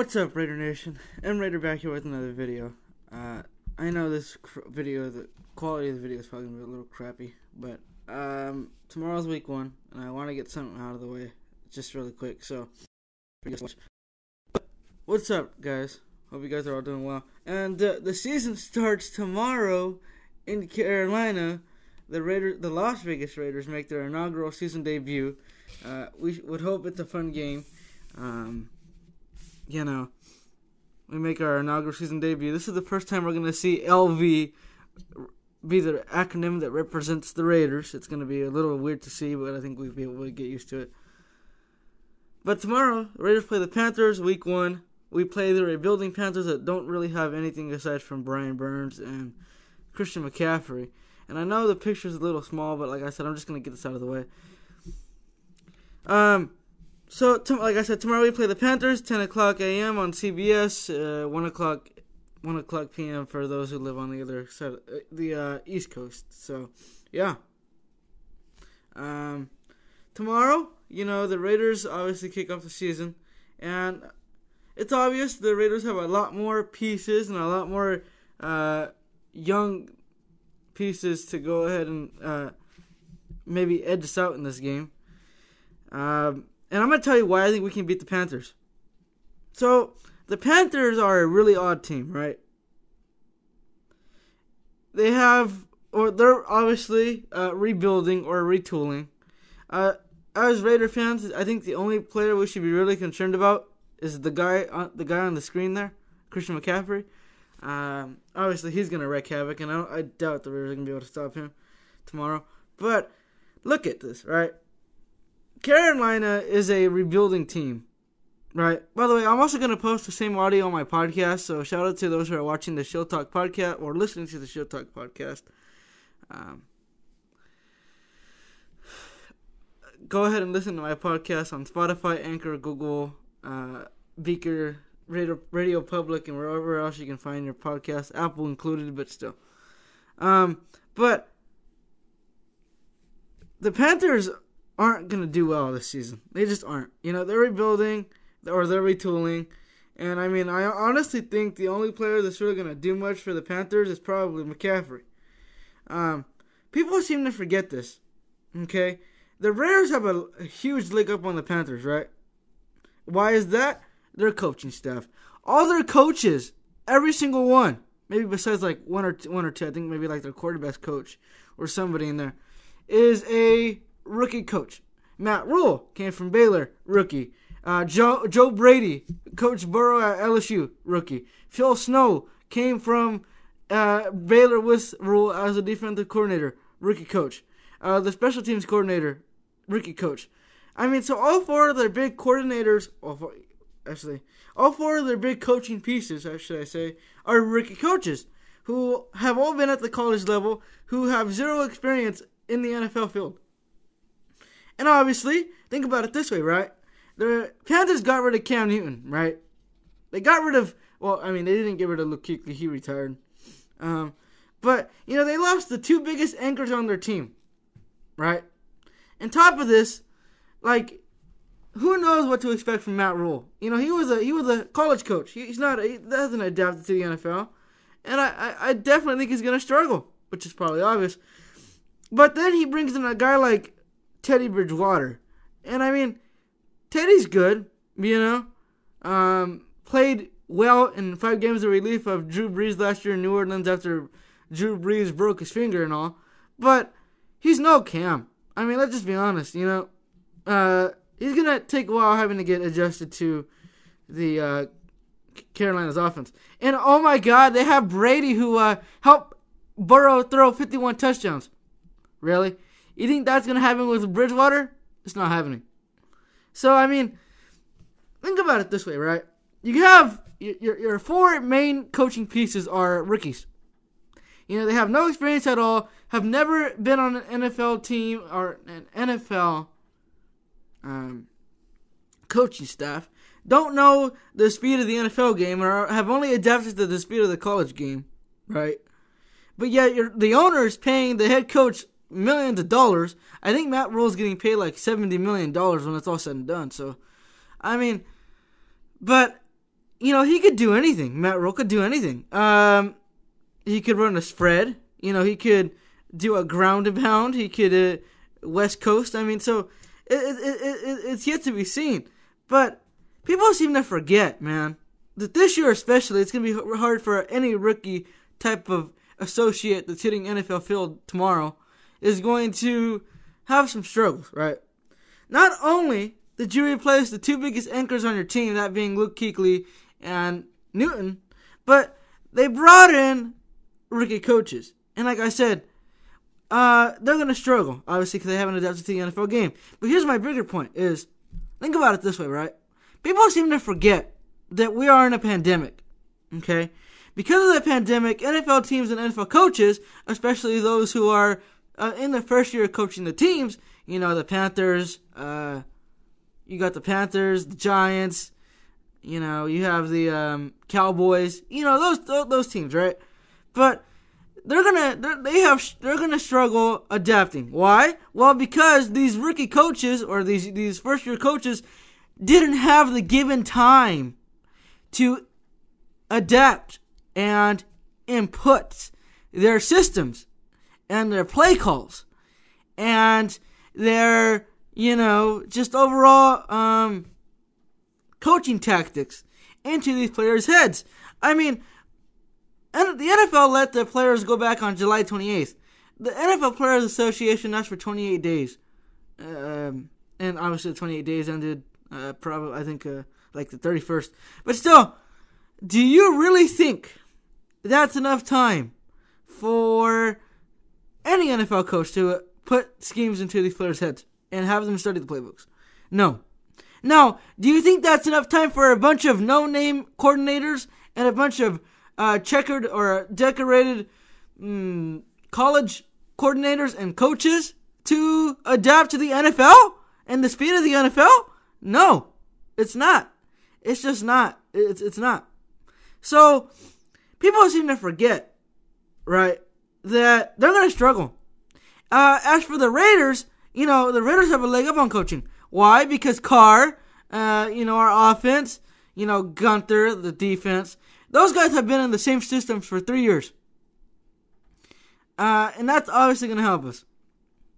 What's up, Raider Nation? I'm Raider back here with another video. Uh, I know this video, the quality of the video is probably gonna be a little crappy, but um, tomorrow's week one, and I want to get something out of the way just really quick. So, what's up, guys? Hope you guys are all doing well. And uh, the season starts tomorrow in Carolina. The Raider, the Las Vegas Raiders, make their inaugural season debut. Uh, we would hope it's a fun game. Um, you know, we make our inaugural season debut. This is the first time we're going to see LV be the acronym that represents the Raiders. It's going to be a little weird to see, but I think we'll be able to get used to it. But tomorrow, Raiders play the Panthers, week one. We play the rebuilding Panthers that don't really have anything aside from Brian Burns and Christian McCaffrey. And I know the picture's a little small, but like I said, I'm just going to get this out of the way. Um, so, to, like I said, tomorrow we play the Panthers, 10 o'clock a.m. on CBS, uh, 1 o'clock 1 o'clock p.m. for those who live on the other side, uh, the uh, East Coast. So, yeah. Um, tomorrow, you know, the Raiders obviously kick off the season, and it's obvious the Raiders have a lot more pieces and a lot more uh, young pieces to go ahead and uh, maybe edge us out in this game. Um, and I'm going to tell you why I think we can beat the Panthers. So, the Panthers are a really odd team, right? They have, or they're obviously uh, rebuilding or retooling. Uh, as Raider fans, I think the only player we should be really concerned about is the guy on the guy on the screen there, Christian McCaffrey. Um, obviously, he's gonna wreak havoc, and I, I doubt the Raiders are gonna be able to stop him tomorrow. But look at this, right? Carolina is a rebuilding team. Right. By the way, I'm also going to post the same audio on my podcast. So shout out to those who are watching the Show Talk podcast or listening to the Show Talk podcast. Um, go ahead and listen to my podcast on Spotify, Anchor, Google, uh, Breaker, Radio, Radio Public, and wherever else you can find your podcast, Apple included, but still. Um, but the Panthers aren't going to do well this season. They just aren't. You know, they're rebuilding or they're retooling. And I mean, I honestly think the only player that's really going to do much for the Panthers is probably McCaffrey. Um, people seem to forget this. Okay? The Raiders have a, a huge leg up on the Panthers, right? Why is that? Their coaching staff. All their coaches, every single one, maybe besides like one or two, one or two, I think maybe like their quarterback coach or somebody in there, is a rookie coach. Matt Rhule came from Baylor, rookie. Uh, Joe Joe Brady, Coach Burrow at LSU, rookie. Phil Snow came from uh, Baylor with Rhule as a defensive coordinator, rookie coach. Uh, the special teams coordinator, rookie coach. I mean, so all four of their big coordinators, four, actually, all four of their big coaching pieces, should I say, are rookie coaches who have all been at the college level, who have zero experience in the NFL field. And obviously, think about it this way, right? The Panthers got rid of Cam Newton, right? They got rid of, well, I mean, they didn't get rid of Luke he retired. Um, but, you know, they lost the two biggest anchors on their team, right? And top of this, like, who knows what to expect from Matt Rhule? You know, he was a he was a college coach. He, he's not he doesn't adapt to the NFL, and I, I, I definitely think he's gonna struggle, which is probably obvious. But then he brings in a guy like Teddy Bridgewater, and I mean, Teddy's good, you know. Um, played well in five games of relief of Drew Brees last year in New Orleans after Drew Brees broke his finger and all. But he's no Cam. I mean, let's just be honest, you know. Uh, he's gonna take a while having to get adjusted to the uh, Carolina's offense. And oh my God, they have Brady who uh, helped Burrow throw 51 touchdowns. Really? You think that's gonna happen with Bridgewater? It's not happening. So I mean, think about it this way, right? You have your your four main coaching pieces are rookies. You know, they have no experience at all, have never been on an NFL team or an NFL um, coaching staff, don't know the speed of the NFL game, or have only adapted to the speed of the college game, right? But yet, the owner is paying the head coach millions of dollars. I think Matt Rhule's getting paid like seventy million dollars when it's all said and done. So, I mean, but you know, he could do anything. Matt Rhule could do anything. Um, he could run a spread. You know, he could do a ground and pound. He could uh, West Coast. I mean, so it, it, it, it's yet to be seen. But people seem to forget, man, that this year especially, it's to be hard for any rookie type of associate that's hitting NFL field tomorrow is going to have some struggles, right? Not only did you replace the two biggest anchors on your team, that being Luke Kuechly and Newton, but they brought in rookie coaches. And like I said, uh, they're going to struggle, obviously, because they haven't adapted to the NFL game. But here's my bigger point is, think about it this way, right? People seem to forget that we are in a pandemic, okay? Because of the pandemic, NFL teams and NFL coaches, especially those who are uh, in the first year of coaching the teams, you know, the Panthers, uh, you got the Panthers, the Giants, you know, you have the um, Cowboys, you know, those those teams, right? But they're gonna they're, they have they're gonna struggle adapting. Why? Well, because these rookie coaches or these these first year coaches didn't have the given time to adapt and input their systems and their play calls and their you know just overall um, coaching tactics into these players' heads. I mean, and the NFL let the players go back on July 28th. The NFL Players Association asked for 28 days, um, and obviously the 28 days ended uh, probably I think uh, like the 31st. But still, do you really think that's enough time for any NFL coach to put schemes into these players' heads and have them study the playbooks? No. Now, do you think that's enough time for a bunch of no-name coordinators and a bunch of uh, checkered or decorated mm, college coordinators and coaches to adapt to the NFL and the speed of the NFL? No, it's not. It's just not. It's it's not. So people seem to forget, right, that they're going to struggle. Uh, as for the Raiders, you know, the Raiders have a leg up on coaching. Why? Because Carr, uh, you know, our offense, you know, Gunther, the defense, those guys have been in the same systems for three years. Uh, and that's obviously going to help us.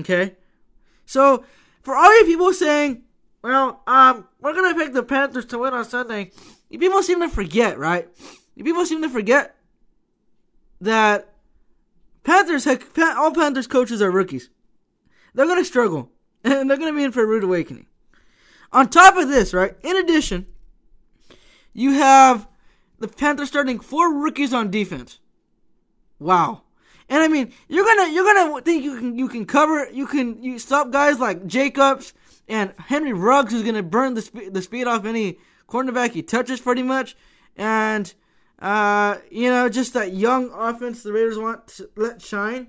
Okay? So, for all you people saying, well, um, we're going to pick the Panthers to win on Sunday, you people seem to forget, right? You people seem to forget that Panthers, all Panthers coaches are rookies. They're going to struggle. And they're going to be in for a rude awakening. On top of this, right, in addition, you have the Panthers starting four rookies on defense. Wow. And I mean, you're gonna you're gonna think you can you can cover you can you stop guys like Jacobs and Henry Ruggs who's gonna burn the spe- the speed off any cornerback he touches pretty much, and uh, you know just that young offense the Raiders want to let shine.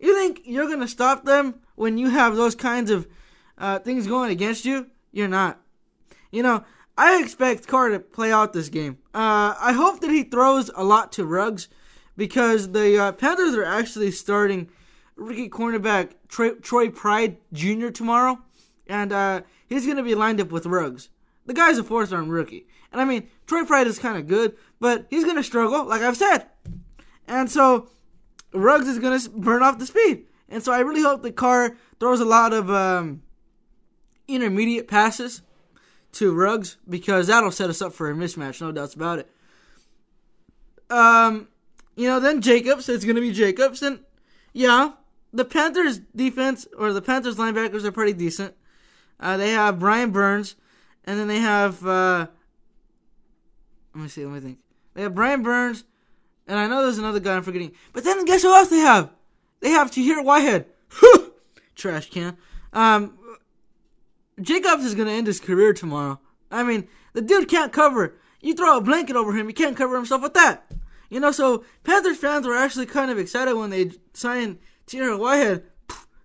You think you're gonna stop them when you have those kinds of uh, things going against you? You're not. You know, I expect Carr to play out this game. Uh, I hope that he throws a lot to Ruggs because the uh, Panthers are actually starting rookie cornerback Troy, Troy Pride Jr. tomorrow, and uh, he's going to be lined up with Ruggs. The guy's a fourth round rookie. And I mean, Troy Pride is kind of good, but he's going to struggle, like I've said. And so Ruggs is going to burn off the speed. And so I really hope the Carr throws a lot of um, intermediate passes to Ruggs because that'll set us up for a mismatch, no doubts about it. Um, you know, then Jacobs, it's going to be Jacobs. And yeah, the Panthers defense or the Panthers linebackers are pretty decent. Uh, they have Brian Burns, and then they have, uh, let me see, let me think. They have Brian Burns, and I know there's another guy I'm forgetting. But then guess who else they have? They have Tahir Whitehead. Trash can. Um, Jacobs is to end his career tomorrow. I mean, the dude can't cover. You throw a blanket over him, he can't cover himself with that. You know, so Panthers fans were actually kind of excited when they signed Tahir Whitehead.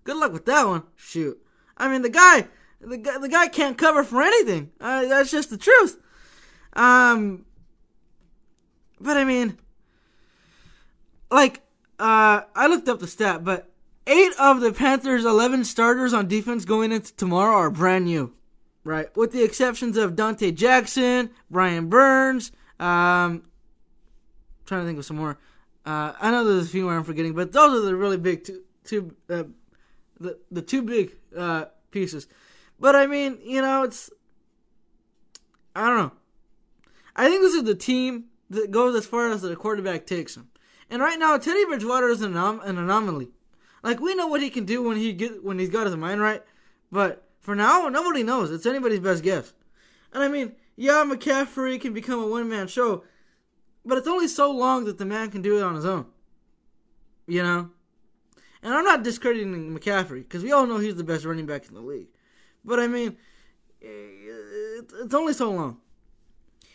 Good luck with that one. Shoot. I mean, the guy, the guy, the guy can't cover for anything. Uh, that's just the truth. Um, but I mean, like, uh, I looked up the stat, but eight of the Panthers' 11 starters on defense going into tomorrow are brand new. right? With the exceptions of Donte Jackson, Brian Burns. Um, trying to think of some more. Uh, I know there's a few more I'm forgetting, but those are the really big two, two uh, the the two big uh, pieces. But I mean, you know, it's I don't know. I think this is the team that goes as far as the quarterback takes them. And right now, Teddy Bridgewater is an, anom- an anomaly. Like we know what he can do when he get when he's got his mind right, but for now, nobody knows. It's anybody's best guess. And I mean, yeah, McCaffrey can become a one man show, but it's only so long that the man can do it on his own. You know? And I'm not discrediting McCaffrey, because we all know he's the best running back in the league. But I mean, it's only so long.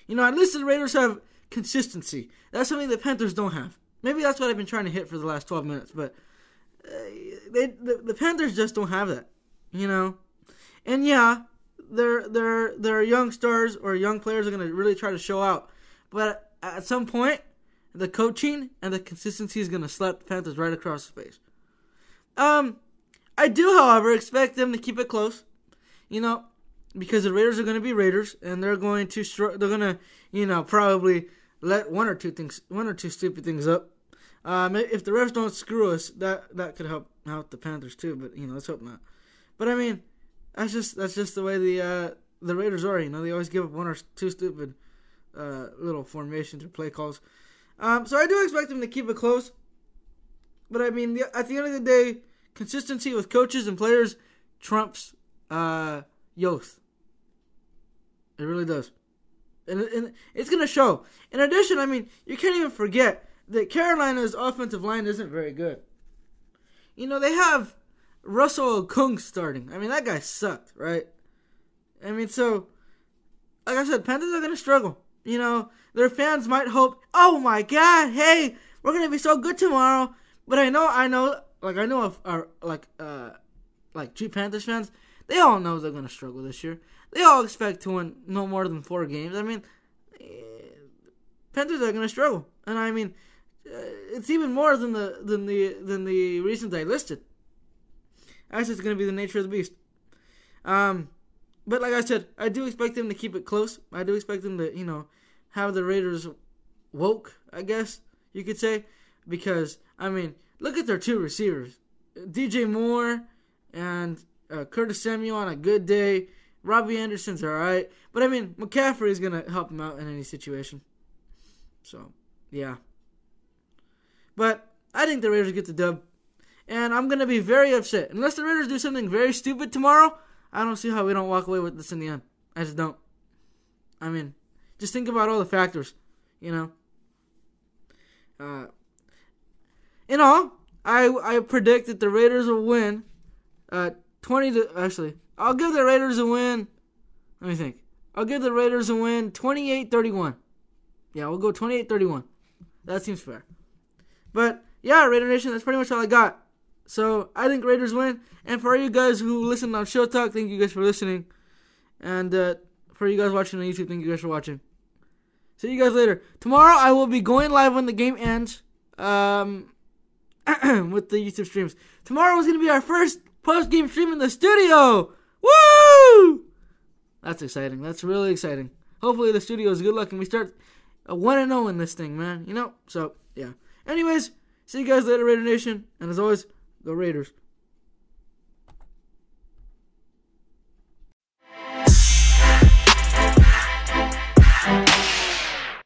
You know, at least the Raiders have consistency. That's something the Panthers don't have. Maybe that's what I've been trying to hit for the last 12 minutes, but uh, they the, the Panthers just don't have that. You know? And yeah, their their their young stars or young players are going to really try to show out. But at some point, the coaching and the consistency is going to slap the Panthers right across the face. Um, I do, however, expect them to keep it close. You know, because the Raiders are going to be Raiders, and they're going to they're going to you know probably let one or two things one or two stupid things up. Um, if the refs don't screw us, that that could help out the Panthers too. But you know, let's hope not. But I mean, that's just that's just the way the uh, the Raiders are. You know, they always give up one or two stupid uh, little formations or play calls. Um, so I do expect them to keep it close. But I mean, at the end of the day, consistency with coaches and players trumps uh, youth. It really does. And, and it's going to show. In addition, I mean, you can't even forget that Carolina's offensive line isn't very good. You know, they have Russell Okung starting. I mean, that guy sucked, right? I mean, so, like I said, Panthers are going to struggle. You know, their fans might hope, oh my God, hey, we're going to be so good tomorrow. But I know, I know, like, I know, of our, like, uh, like, true Panthers fans, they all know they're going to struggle this year. They all expect to win no more than four games. I mean, eh, Panthers are going to struggle. And I mean, uh, it's even more than the than the than the reasons I listed. That's just going to be the nature of the beast. Um, but like I said, I do expect them to keep it close. I do expect them to, you know, have the Raiders woke, I guess you could say, because I mean, look at their two receivers, DJ Moore and uh, Curtis Samuel on a good day. Robbie Anderson's all right, but I mean, McCaffrey is gonna help him out in any situation. So, yeah. But I think the Raiders get the dub and I'm gonna be very upset unless the Raiders do something very stupid tomorrow. I don't see how we don't walk away with this in the end. I just don't. I mean, just think about all the factors, you know. Uh, in all, I I predict that the Raiders will win. Uh, twenty to actually, I'll give the Raiders a win. Let me think. I'll give the Raiders a win 28-31. Yeah, we'll go 28-31. That seems fair. But yeah, Raider Nation, that's pretty much all I got. So I think Raiders win. And for you guys who listen on Show Talk, thank you guys for listening. And uh, for you guys watching on YouTube, thank you guys for watching. See you guys later. Tomorrow I will be going live when the game ends. Um, with the YouTube streams. Tomorrow is gonna be our first post game stream in the studio. Woo! That's exciting. That's really exciting. Hopefully the studio is good luck and we start one and zero oh in this thing, man. You know. So yeah. Anyways, see you guys later, Raider Nation. And as always. Go Raiders.